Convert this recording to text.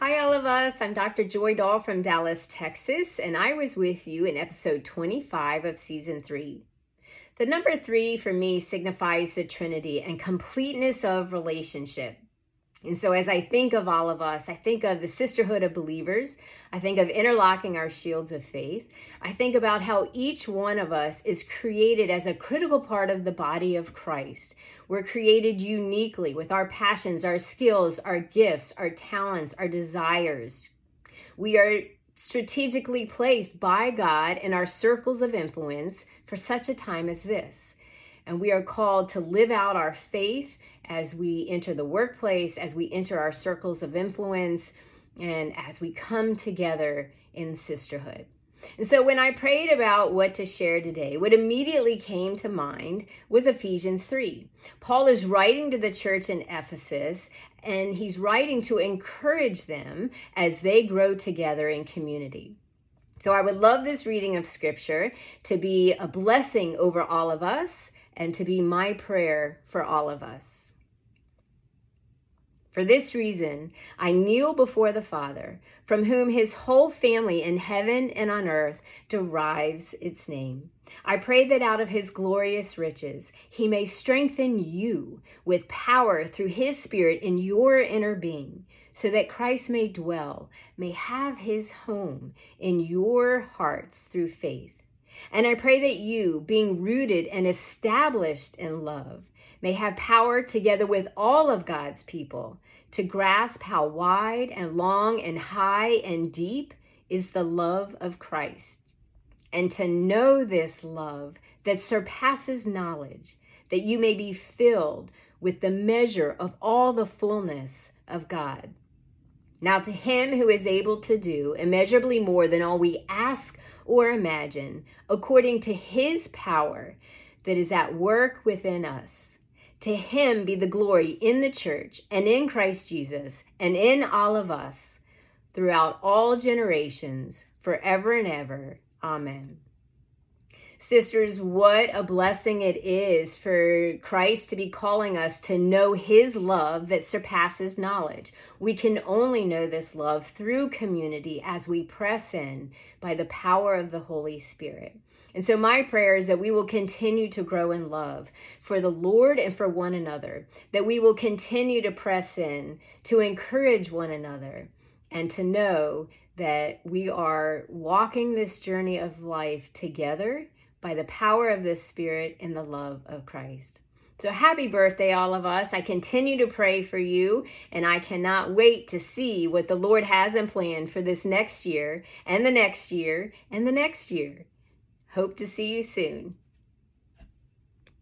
Hi, all of us. I'm Dr. Joy Dahl from Dallas, Texas, and I was with you in episode 25 of season three. The number three for me signifies the Trinity and completeness of relationship. And so, as I think of all of us, I think of the sisterhood of believers. I think of interlocking our shields of faith. I think about how each one of us is created as a critical part of the body of Christ. We're created uniquely with our passions, our skills, our gifts, our talents, our desires. We are strategically placed by God in our circles of influence for such a time as this. And we are called to live out our faith as we enter the workplace, as we enter our circles of influence, and as we come together in sisterhood. And so when I prayed about what to share today, what immediately came to mind was Ephesians 3. Paul is writing to the church in Ephesus, and he's writing to encourage them as they grow together in community. So I would love this reading of scripture to be a blessing over all of us and to be my prayer for all of us. For this reason, I kneel before the Father, from whom his whole family in heaven and on earth derives its name. I pray that out of his glorious riches, he may strengthen you with power through his Spirit in your inner being, so that Christ may dwell, may have his home in your hearts through faith. And I pray that you, being rooted and established in love, may have power together with all of God's people to grasp how wide and long and high and deep is the love of Christ, and to know this love that surpasses knowledge, that you may be filled with the measure of all the fullness of God. Now, to him who is able to do immeasurably more than all we ask or imagine, according to his power that is at work within us. To him be the glory in the church and in Christ Jesus and in all of us throughout all generations, forever and ever. Amen. Sisters, what a blessing it is for Christ to be calling us to know his love that surpasses knowledge. We can only know this love through community as we press in by the power of the Holy Spirit. And so, my prayer is that we will continue to grow in love for the Lord and for one another, that we will continue to press in to encourage one another and to know that we are walking this journey of life together by the power of the Spirit and the love of Christ. So, happy birthday, all of us. I continue to pray for you, and I cannot wait to see what the Lord has in plan for this next year, and the next year, and the next year. Hope to see you soon.